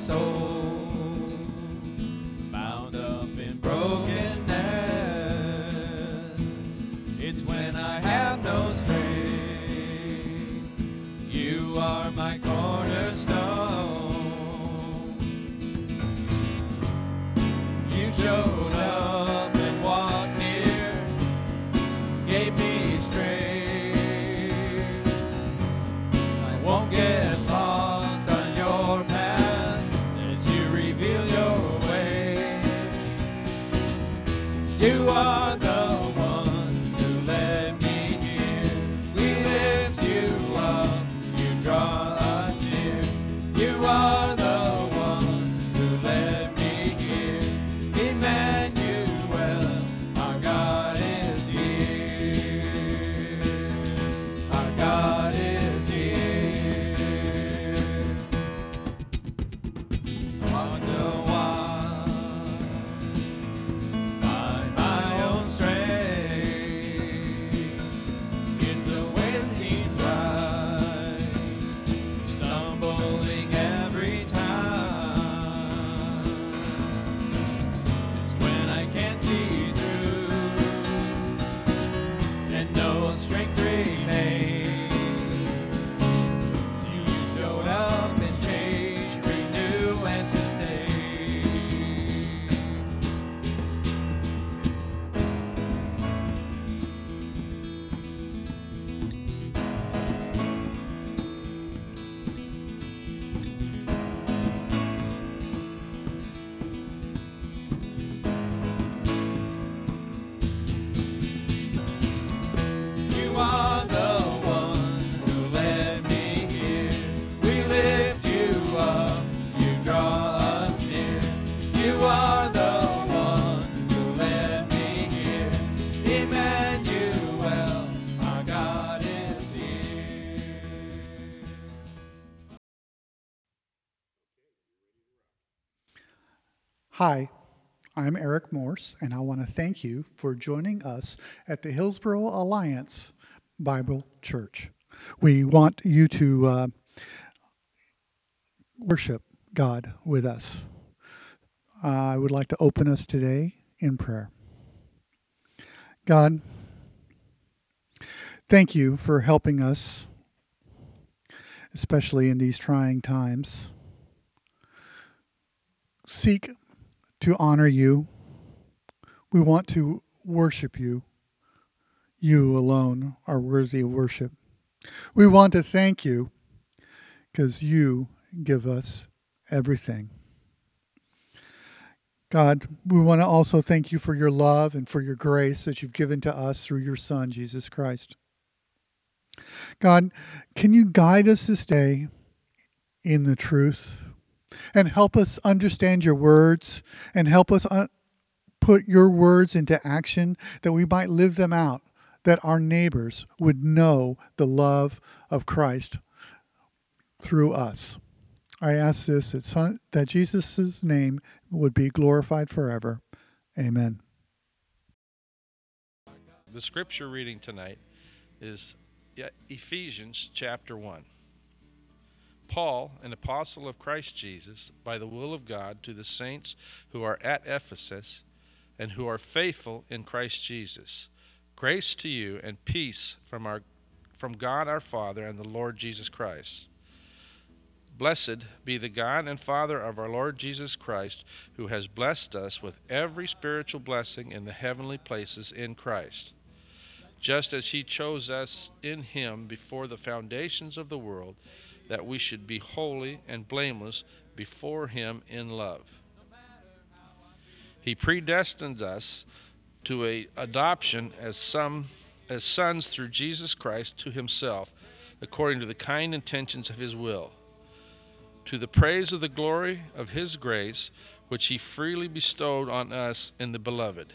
soul, Hi, I'm Eric Morse, and I want to thank you for joining us at the Hillsborough Alliance Bible Church. We want you to uh, worship God with us. Uh, I would like to open us today in prayer. God, thank you for helping us, especially in these trying times. Seek to honor you. We want to worship you. You alone are worthy of worship. We want to thank you because you give us everything. God, we want to also thank you for your love and for your grace that you've given to us through your Son, Jesus Christ. God, can you guide us this day in the truth and help us understand your words and help us uh, put your words into action that we might live them out, that our neighbors would know the love of Christ through us. I ask this that, son, that Jesus' name would be glorified forever. Amen. The scripture reading tonight is Ephesians chapter 1. Paul, an apostle of Christ Jesus, by the will of God, to the saints who are at Ephesus and who are faithful in Christ Jesus. Grace to you and peace from our from God our Father and the Lord Jesus Christ. Blessed be the God and Father of our Lord Jesus Christ, who has blessed us with every spiritual blessing in the heavenly places in Christ, just as he chose us in him before the foundations of the world, that we should be holy and blameless before him in love. He predestined us to a adoption as some as sons through Jesus Christ to himself, according to the kind intentions of his will to the praise of the glory of his grace, which he freely bestowed on us in the beloved.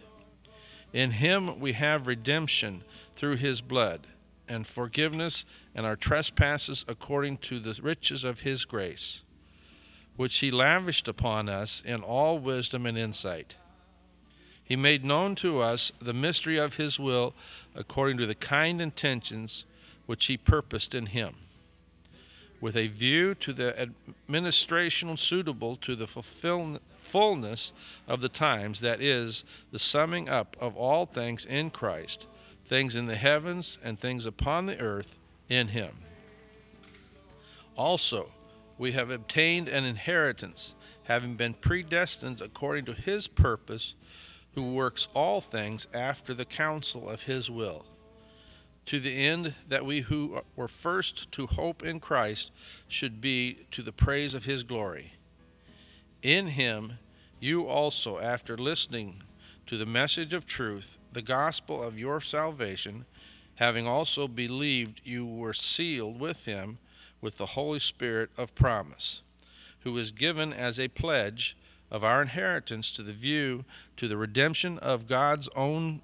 In him we have redemption through his blood, and forgiveness and our trespasses according to the riches of his grace, which he lavished upon us in all wisdom and insight. He made known to us the mystery of his will according to the kind intentions which he purposed in him with a view to the administration suitable to the fullness of the times, that is, the summing up of all things in Christ, things in the heavens and things upon the earth in Him. Also, we have obtained an inheritance, having been predestined according to His purpose, who works all things after the counsel of His will to the end that we who were first to hope in Christ should be to the praise of his glory. In him you also, after listening to the message of truth, the gospel of your salvation, having also believed, you were sealed with him with the Holy Spirit of promise, who is given as a pledge of our inheritance to the view to the redemption of God's own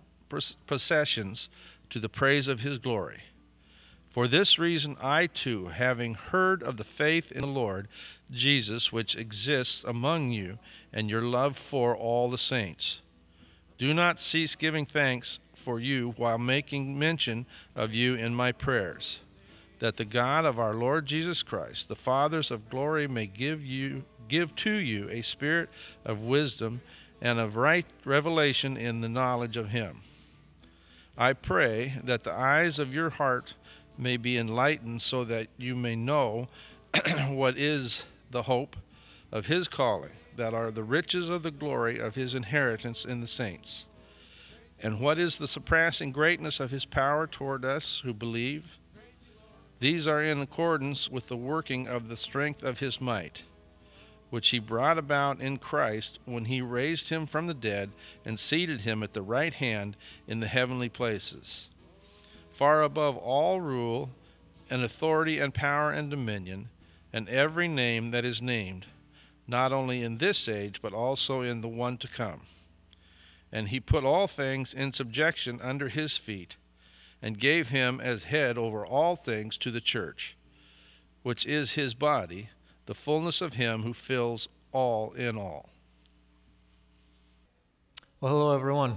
possessions to the praise of his glory. For this reason, I too, having heard of the faith in the Lord Jesus which exists among you, and your love for all the saints, do not cease giving thanks for you while making mention of you in my prayers, that the God of our Lord Jesus Christ, the fathers of glory, may give you give to you a spirit of wisdom and of right revelation in the knowledge of him. I pray that the eyes of your heart may be enlightened so that you may know what is the hope of his calling, that are the riches of the glory of his inheritance in the saints, and what is the surpassing greatness of his power toward us who believe. These are in accordance with the working of the strength of his might which he brought about in Christ when he raised him from the dead and seated him at the right hand in the heavenly places, far above all rule and authority and power and dominion, and every name that is named, not only in this age, but also in the one to come. And he put all things in subjection under his feet, and gave him as head over all things to the church, which is his body the fullness of Him who fills all in all. Well, hello, everyone.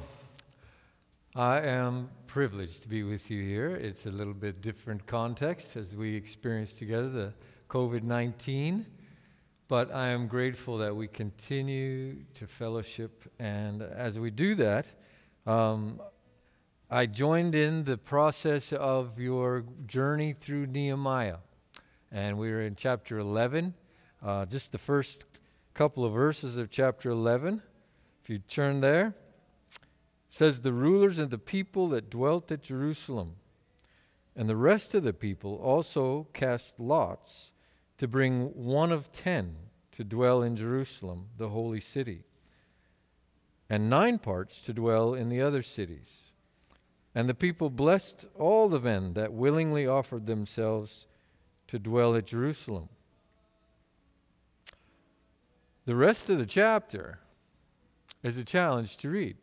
I am privileged to be with you here. It's a little bit different context as we experience together the COVID 19, but I am grateful that we continue to fellowship. And as we do that, um, I joined in the process of your journey through Nehemiah. And we are in chapter 11, uh, just the first couple of verses of chapter 11. If you turn there, says, The rulers and the people that dwelt at Jerusalem and the rest of the people also cast lots to bring one of ten to dwell in Jerusalem, the holy city, and nine parts to dwell in the other cities. And the people blessed all the men that willingly offered themselves to dwell at Jerusalem. The rest of the chapter is a challenge to read.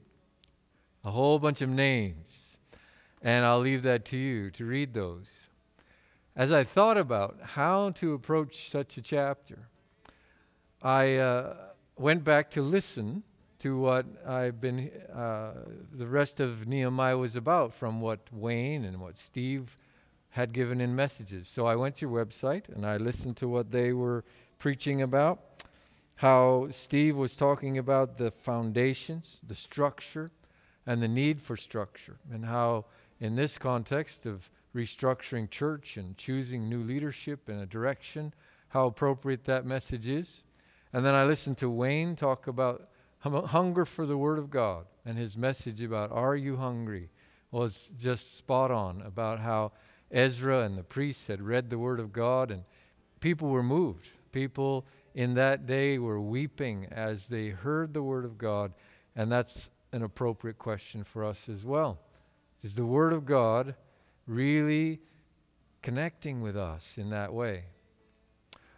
A whole bunch of names. And I'll leave that to you to read those. As I thought about how to approach such a chapter, I uh, went back to listen to what I've been, uh, the rest of Nehemiah was about from what Wayne and what Steve had given in messages. So I went to your website and I listened to what they were preaching about, how Steve was talking about the foundations, the structure, and the need for structure, and how in this context of restructuring church and choosing new leadership and a direction, how appropriate that message is. And then I listened to Wayne talk about hunger for the Word of God, and his message about, Are you hungry? was just spot on about how Ezra and the priests had read the Word of God, and people were moved. People in that day were weeping as they heard the Word of God, and that's an appropriate question for us as well. Is the Word of God really connecting with us in that way?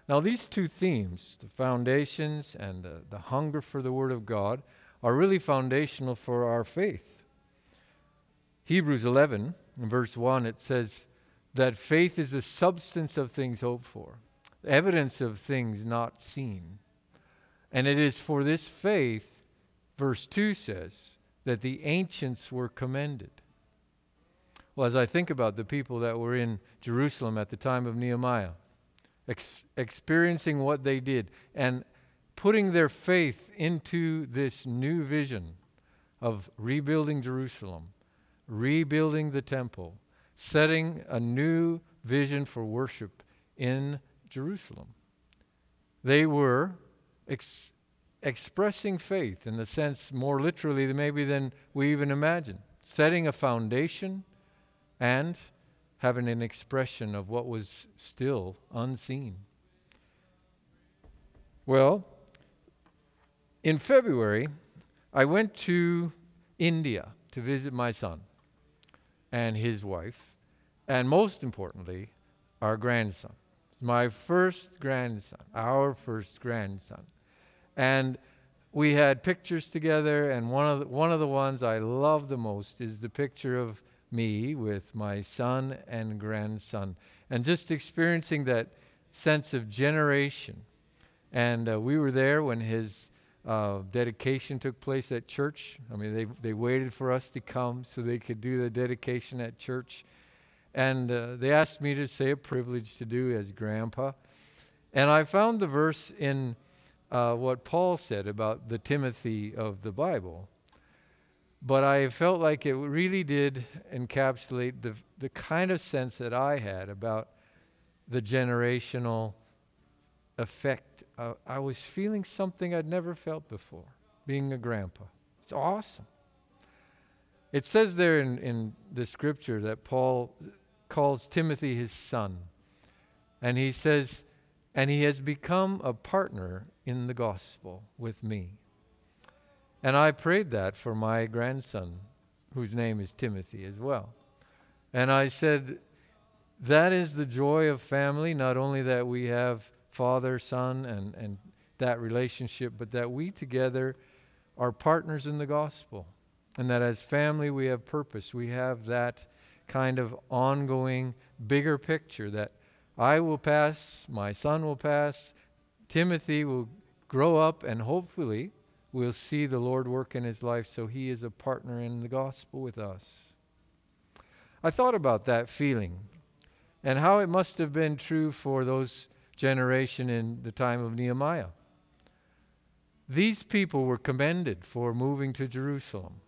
Now, these two themes, the foundations and the, the hunger for the Word of God, are really foundational for our faith. Hebrews 11, in verse 1, it says, that faith is the substance of things hoped for, evidence of things not seen. And it is for this faith, verse 2 says, that the ancients were commended. Well, as I think about the people that were in Jerusalem at the time of Nehemiah, ex- experiencing what they did, and putting their faith into this new vision of rebuilding Jerusalem, rebuilding the temple, setting a new vision for worship in Jerusalem. They were ex- expressing faith in the sense more literally maybe than we even imagine, setting a foundation and having an expression of what was still unseen. Well, in February, I went to India to visit my son and his wife, and most importantly, our grandson. My first grandson, our first grandson. And we had pictures together, and one of the, one of the ones I love the most is the picture of me with my son and grandson, and just experiencing that sense of generation. And uh, we were there when his uh, dedication took place at church. I mean, they, they waited for us to come so they could do the dedication at church. And uh, they asked me to say a privilege to do as grandpa. And I found the verse in uh, what Paul said about the Timothy of the Bible. But I felt like it really did encapsulate the, the kind of sense that I had about the generational effect. Uh, I was feeling something I'd never felt before, being a grandpa. It's awesome. It says there in, in the scripture that Paul calls Timothy his son. And he says, and he has become a partner in the gospel with me. And I prayed that for my grandson, whose name is Timothy as well. And I said, that is the joy of family, not only that we have father, son, and, and that relationship, but that we together are partners in the gospel. And that as family we have purpose. We have that kind of ongoing, bigger picture that I will pass, my son will pass, Timothy will grow up, and hopefully we'll see the Lord work in his life so he is a partner in the gospel with us. I thought about that feeling and how it must have been true for those generation in the time of Nehemiah. These people were commended for moving to Jerusalem.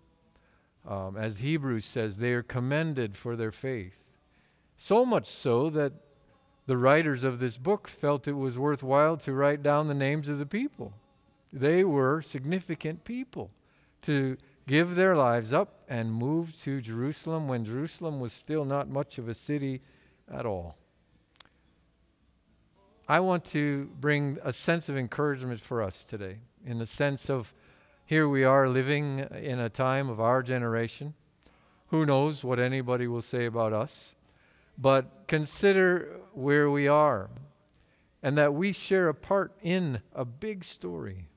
Um, as Hebrews says, they are commended for their faith. So much so that the writers of this book felt it was worthwhile to write down the names of the people. They were significant people to give their lives up and move to Jerusalem when Jerusalem was still not much of a city at all. I want to bring a sense of encouragement for us today, in the sense of here we are living in a time of our generation. Who knows what anybody will say about us? But consider where we are and that we share a part in a big story.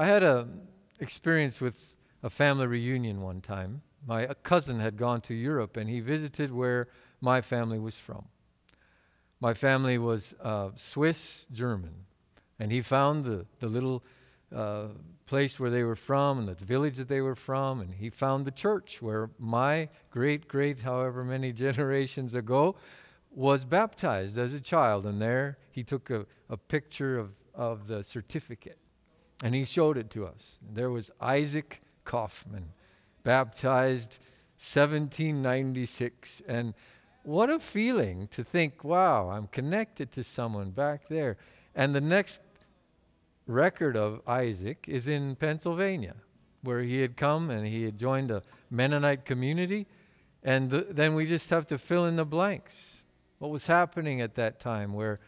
I had an experience with a family reunion one time. My cousin had gone to Europe and he visited where my family was from. My family was uh, Swiss German, and he found the, the little uh, place where they were from and the village that they were from, and he found the church where my great, great, however many generations ago, was baptized as a child. And there he took a, a picture of, of the certificate and he showed it to us. There was Isaac Kaufman, baptized 1796. And what a feeling to think, wow, I'm connected to someone back there. And the next record of Isaac is in Pennsylvania, where he had come and he had joined a Mennonite community. And the, then we just have to fill in the blanks. What was happening at that time where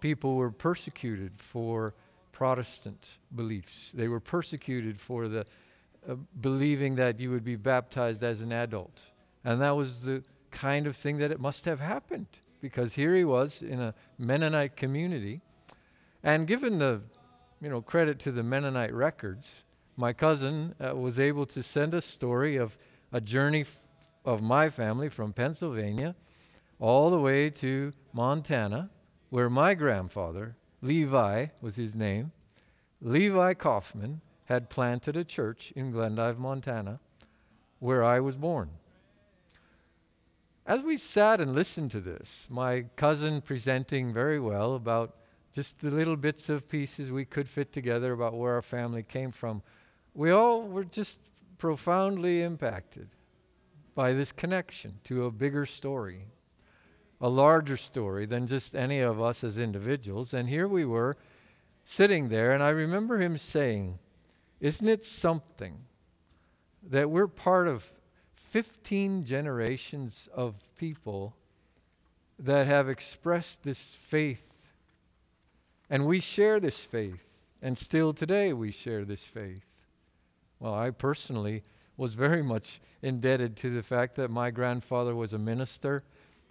people were persecuted for Protestant beliefs? They were persecuted for the uh, believing that you would be baptized as an adult. And that was the kind of thing that it must have happened because here he was in a Mennonite community. And given the you know, credit to the Mennonite records, my cousin uh, was able to send a story of a journey f- of my family from Pennsylvania all the way to Montana, where my grandfather, Levi was his name, Levi Kaufman, had planted a church in Glendive, Montana, where I was born. as we sat and listened to this, my cousin presenting very well about just the little bits of pieces we could fit together about where our family came from, we all were just profoundly impacted by this connection to a bigger story, a larger story than just any of us as individuals. And here we were sitting there, and I remember him saying, Isn't it something that we're part of 15 generations of people that have expressed this faith? And we share this faith, and still today we share this faith. Well, I personally was very much indebted to the fact that my grandfather was a minister.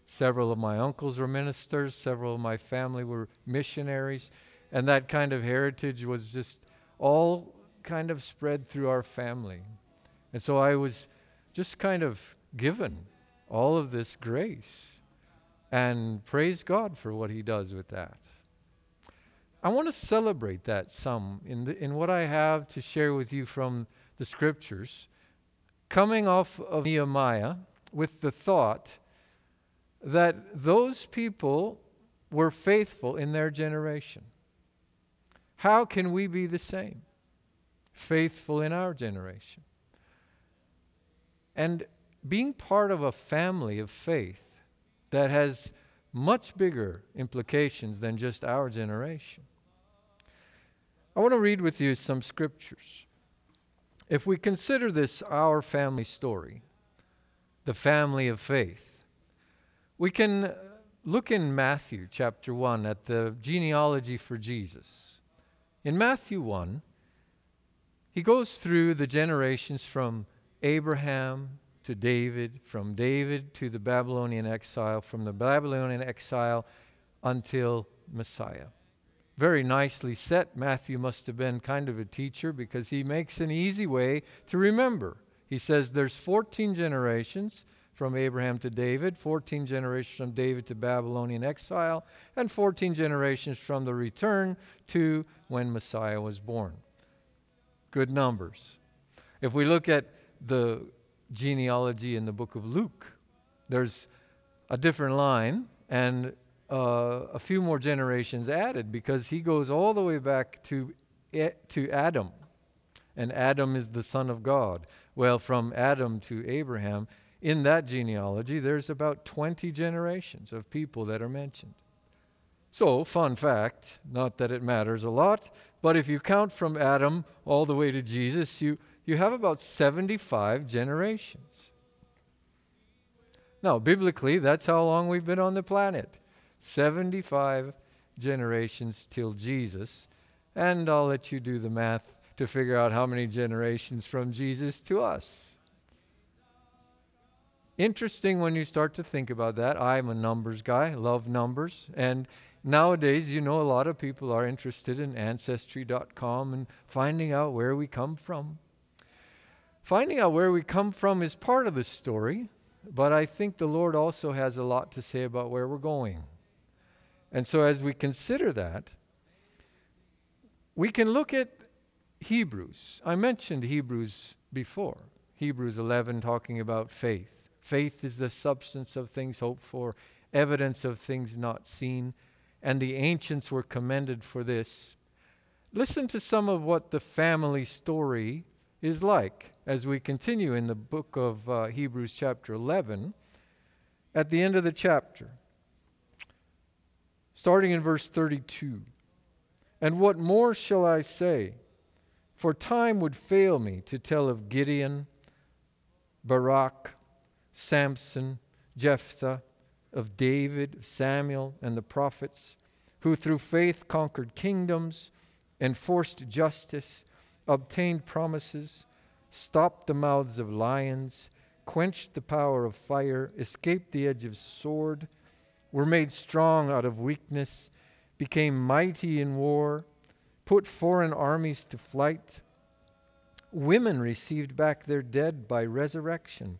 Several of my uncles were ministers, several of my family were missionaries, and that kind of heritage was just all kind of spread through our family. And so I was just kind of given all of this grace and praise God for what He does with that. I want to celebrate that some in, the, in what I have to share with you from the scriptures coming off of Nehemiah with the thought that those people were faithful in their generation. How can we be the same? Faithful in our generation. And being part of a family of faith that has much bigger implications than just our generation. I want to read with you some scriptures. If we consider this our family story, the family of faith, we can uh, look in Matthew chapter 1 at the genealogy for Jesus. In Matthew 1, he goes through the generations from Abraham to David, from David to the Babylonian exile, from the Babylonian exile until Messiah very nicely set. Matthew must have been kind of a teacher because he makes an easy way to remember. He says there's 14 generations from Abraham to David, 14 generations from David to Babylonian exile, and 14 generations from the return to when Messiah was born. Good numbers. If we look at the genealogy in the book of Luke, there's a different line, and uh, a few more generations added because he goes all the way back to, to Adam. And Adam is the son of God. Well, from Adam to Abraham, in that genealogy, there's about 20 generations of people that are mentioned. So, fun fact, not that it matters a lot, but if you count from Adam all the way to Jesus, you, you have about 75 generations. Now, biblically, that's how long we've been on the planet. 75 generations till Jesus. And I'll let you do the math to figure out how many generations from Jesus to us. Interesting when you start to think about that. I'm a numbers guy, love numbers. And nowadays, you know, a lot of people are interested in ancestry.com and finding out where we come from. Finding out where we come from is part of the story, but I think the Lord also has a lot to say about where we're going. And so, as we consider that, we can look at Hebrews. I mentioned Hebrews before. Hebrews 11 talking about faith. Faith is the substance of things hoped for, evidence of things not seen, and the ancients were commended for this. Listen to some of what the family story is like as we continue in the book of uh, Hebrews, chapter 11, at the end of the chapter starting in verse 32. And what more shall I say? For time would fail me to tell of Gideon, Barak, Samson, Jephthah, of David, Samuel, and the prophets, who through faith conquered kingdoms, enforced justice, obtained promises, stopped the mouths of lions, quenched the power of fire, escaped the edge of sword were made strong out of weakness, became mighty in war, put foreign armies to flight. Women received back their dead by resurrection.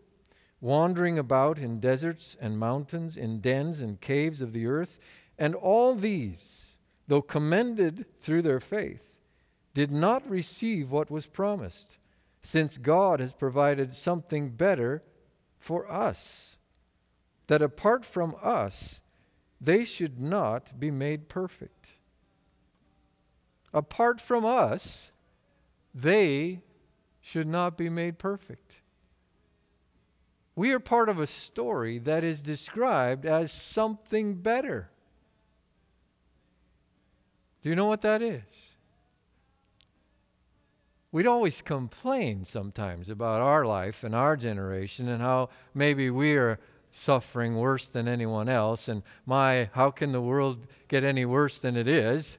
wandering about in deserts and mountains, in dens and caves of the earth. And all these, though commended through their faith, did not receive what was promised, since God has provided something better for us, that apart from us, they should not be made perfect. Apart from us, they should not be made perfect. We are part of a story that is described as something better. Do you know what that is? We'd always complain sometimes about our life and our generation and how maybe we are suffering worse than anyone else and my how can the world get any worse than it is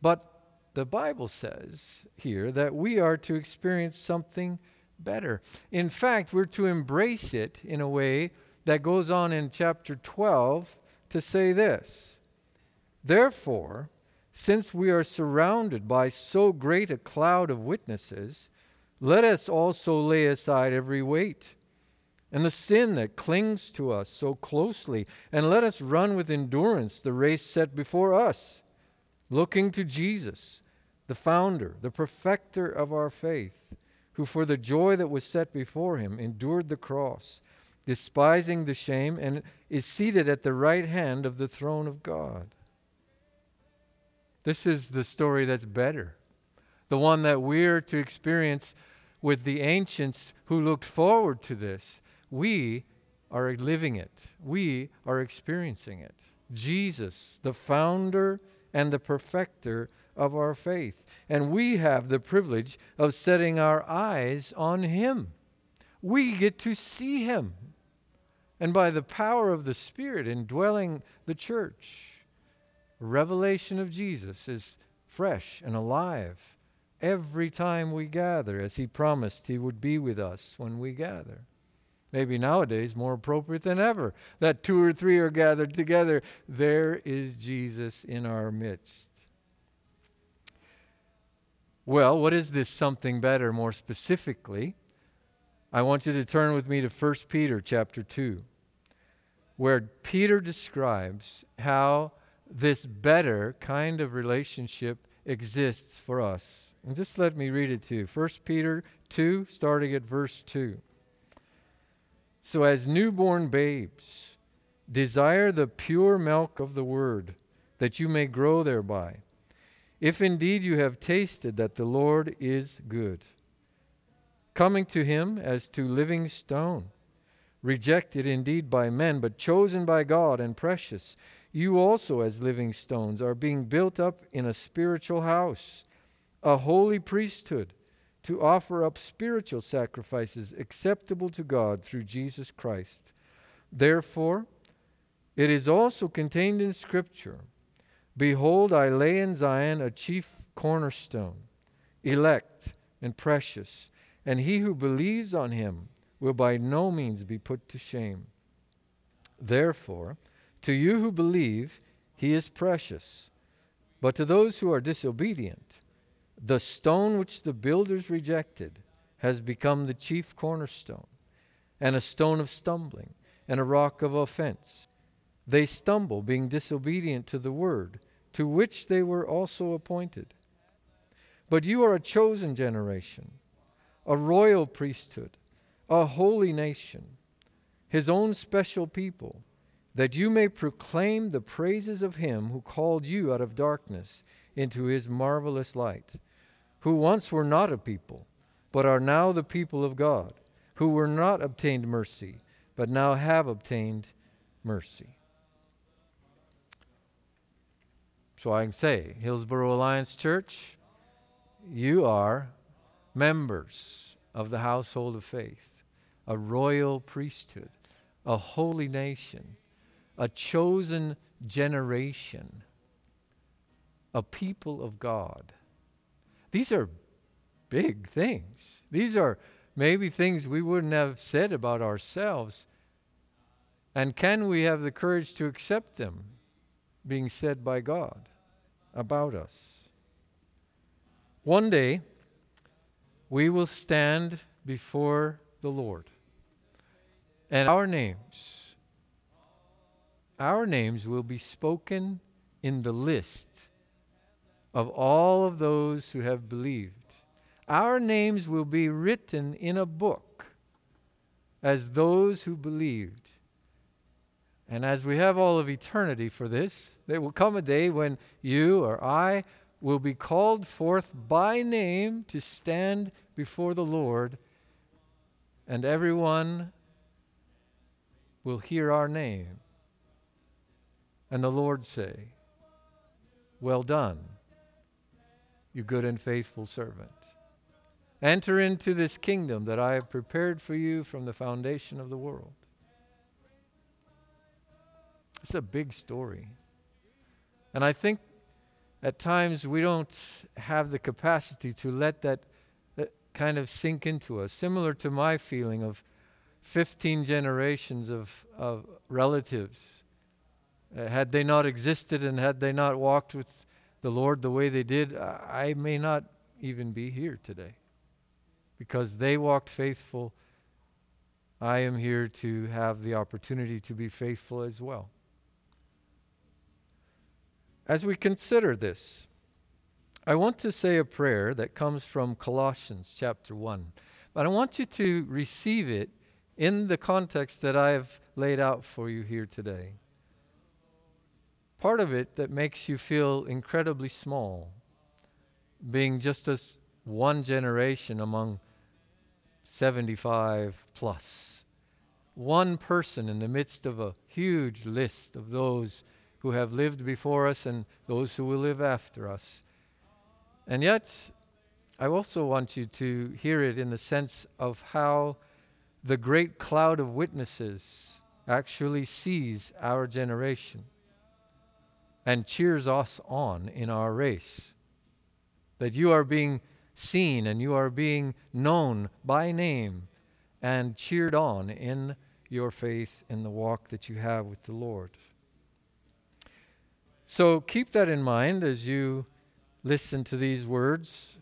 but the bible says here that we are to experience something better. In fact we're to embrace it in a way that goes on in chapter 12 to say this. Therefore since we are surrounded by so great a cloud of witnesses, let us also lay aside every weight and the sin that clings to us so closely, and let us run with endurance the race set before us, looking to Jesus, the founder, the perfecter of our faith, who for the joy that was set before him endured the cross, despising the shame, and is seated at the right hand of the throne of God. This is the story that's better. The one that we're to experience with the ancients who looked forward to this. We are living it, we are experiencing it. Jesus, the founder and the perfecter of our faith. And we have the privilege of setting our eyes on Him. We get to see Him. And by the power of the Spirit indwelling the church, revelation of Jesus is fresh and alive every time we gather, as He promised He would be with us when we gather. Maybe nowadays more appropriate than ever that two or three are gathered together. There is Jesus in our midst. Well, what is this something better more specifically? I want you to turn with me to 1 Peter chapter 2, where Peter describes how this better kind of relationship exists for us. And just let me read it to you. 1 Peter 2, starting at verse 2. So, as newborn babes, desire the pure milk of the word, that you may grow thereby. If indeed you have tasted that the Lord is good, coming to him as to living stone, rejected indeed by men, but chosen by God and precious you also, as living stones, are being built up in a spiritual house, a holy priesthood, to offer up spiritual sacrifices acceptable to God through Jesus Christ. Therefore, it is also contained in Scripture Behold, I lay in Zion a chief cornerstone, elect and precious, and he who believes on him will by no means be put to shame. Therefore, to you who believe, he is precious. But to those who are disobedient, the stone which the builders rejected has become the chief cornerstone, and a stone of stumbling, and a rock of offense. They stumble, being disobedient to the word, to which they were also appointed. But you are a chosen generation, a royal priesthood, a holy nation, his own special people that you may proclaim the praises of him who called you out of darkness into his marvelous light, who once were not a people, but are now the people of God, who were not obtained mercy, but now have obtained mercy. So I can say, Hillsboro Alliance Church, you are members of the household of faith, a royal priesthood, a holy nation a chosen generation, a people of God. These are big things. These are maybe things we wouldn't have said about ourselves. And can we have the courage to accept them being said by God about us? One day, we will stand before the Lord. And our names, our names will be spoken in the list of all of those who have believed. Our names will be written in a book as those who believed. And as we have all of eternity for this, there will come a day when you or I will be called forth by name to stand before the Lord, and everyone will hear our name. And the Lord say, Well done, you good and faithful servant. Enter into this kingdom that I have prepared for you from the foundation of the world. It's a big story. And I think at times we don't have the capacity to let that, that kind of sink into us. Similar to my feeling of 15 generations of, of relatives. Uh, had they not existed and had they not walked with the Lord the way they did, I may not even be here today. Because they walked faithful, I am here to have the opportunity to be faithful as well. As we consider this, I want to say a prayer that comes from Colossians chapter 1. But I want you to receive it in the context that I have laid out for you here today. Part of it that makes you feel incredibly small, being just as one generation among 75. One person in the midst of a huge list of those who have lived before us and those who will live after us. And yet, I also want you to hear it in the sense of how the great cloud of witnesses actually sees our generation and cheers us on in our race. That you are being seen and you are being known by name and cheered on in your faith in the walk that you have with the Lord. So keep that in mind as you listen to these words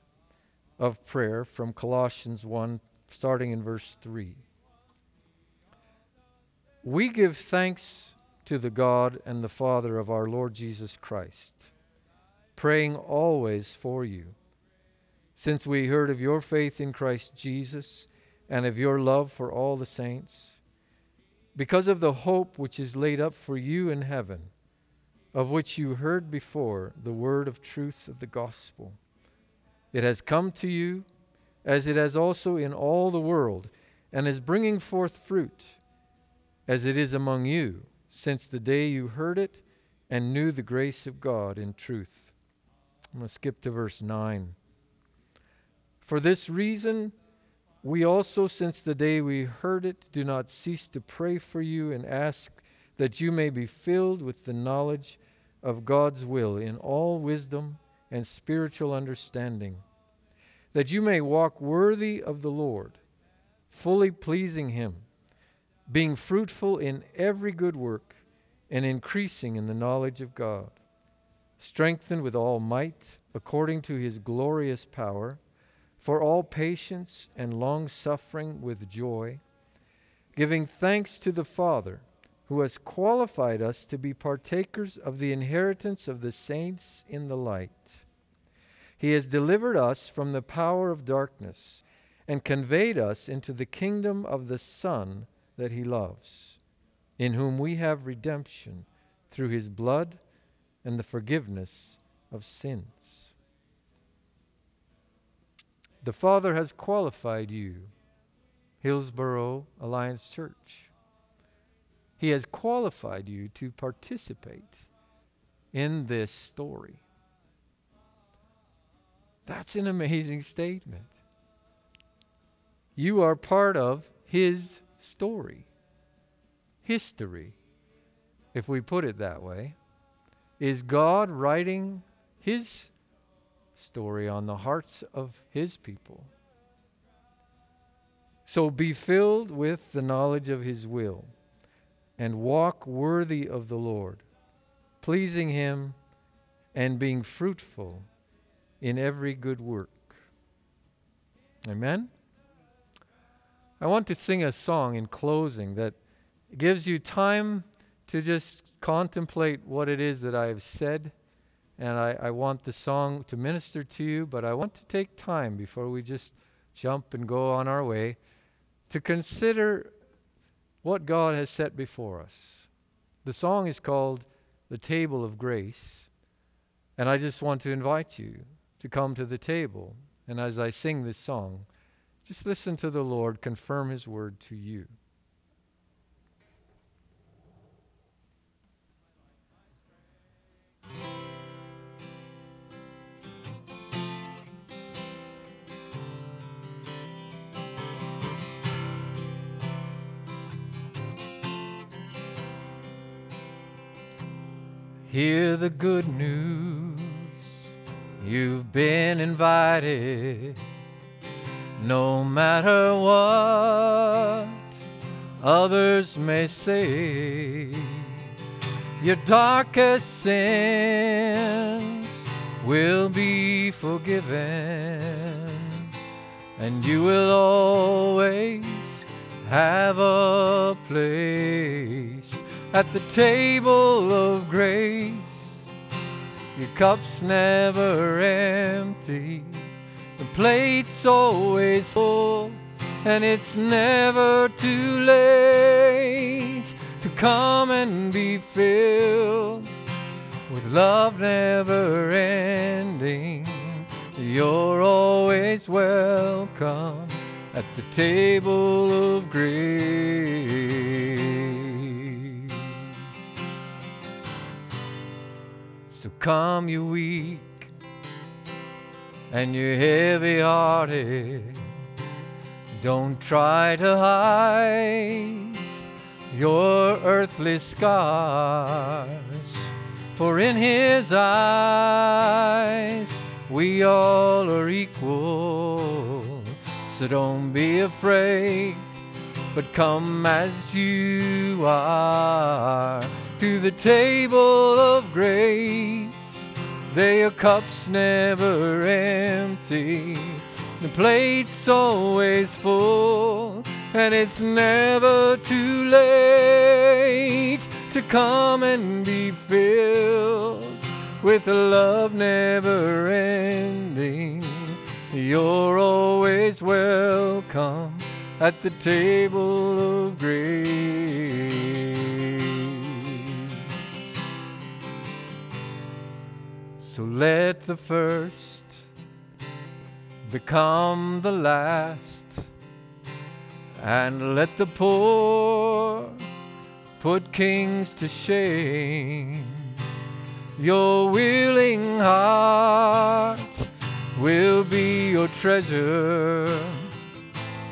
of prayer from Colossians 1, starting in verse 3. We give thanks to the God and the Father of our Lord Jesus Christ, praying always for you, since we heard of your faith in Christ Jesus and of your love for all the saints, because of the hope which is laid up for you in heaven of which you heard before the word of truth of the gospel. It has come to you, as it has also in all the world, and is bringing forth fruit, as it is among you, since the day you heard it and knew the grace of God in truth. I'm going to skip to verse 9. For this reason, we also, since the day we heard it, do not cease to pray for you and ask that you may be filled with the knowledge of God's will in all wisdom and spiritual understanding, that you may walk worthy of the Lord, fully pleasing Him, being fruitful in every good work and increasing in the knowledge of God, strengthened with all might according to His glorious power, for all patience and long suffering with joy, giving thanks to the Father who has qualified us to be partakers of the inheritance of the saints in the light. He has delivered us from the power of darkness and conveyed us into the kingdom of the Son that He loves, in whom we have redemption through His blood and the forgiveness of sins. The Father has qualified you, Hillsboro Alliance Church he has qualified you to participate in this story. That's an amazing statement. You are part of His story. History, if we put it that way, is God writing His story on the hearts of His people. So be filled with the knowledge of His will and walk worthy of the Lord, pleasing Him and being fruitful in every good work. Amen? I want to sing a song in closing that gives you time to just contemplate what it is that I have said. And I, I want the song to minister to you, but I want to take time before we just jump and go on our way to consider what God has set before us. The song is called The Table of Grace, and I just want to invite you to come to the table. And as I sing this song, just listen to the Lord confirm His word to you. Hear the good news. You've been invited. No matter what others may say, your darkest sins will be forgiven, and you will always have a place at the table of grace. Your cup's never empty, the plate's always full, and it's never too late to come and be filled with love never ending. You're always welcome at the table of grace. So come, you weak and you're heavy hearted. Don't try to hide your earthly scars, for in His eyes we all are equal. So don't be afraid, but come as you are to the table of grace. Their cups never empty, the plate's always full, and it's never too late to come and be filled with a love never ending. You're always welcome at the table of grace. So let the first become the last, and let the poor put kings to shame. Your willing heart will be your treasure.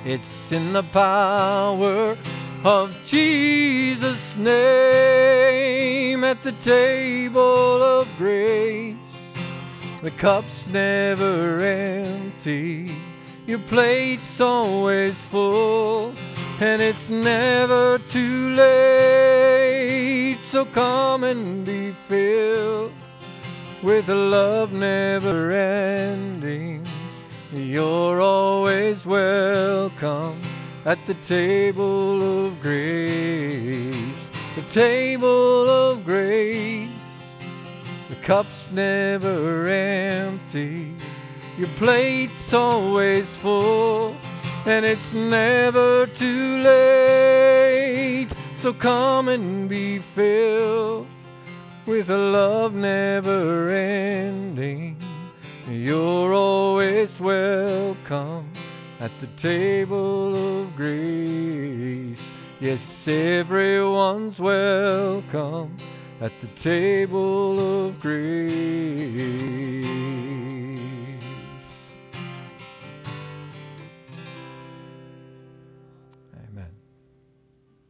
It's in the power of Jesus' name at the table of grace. The cup's never empty, your plate's always full, and it's never too late. So come and be filled with a love never ending. You're always welcome at the table of grace. The table of grace. The cup's never empty. Your plate's always full, and it's never too late. So come and be filled with a love never ending. You're always welcome at the table of grace. Yes, everyone's welcome at the table of grace.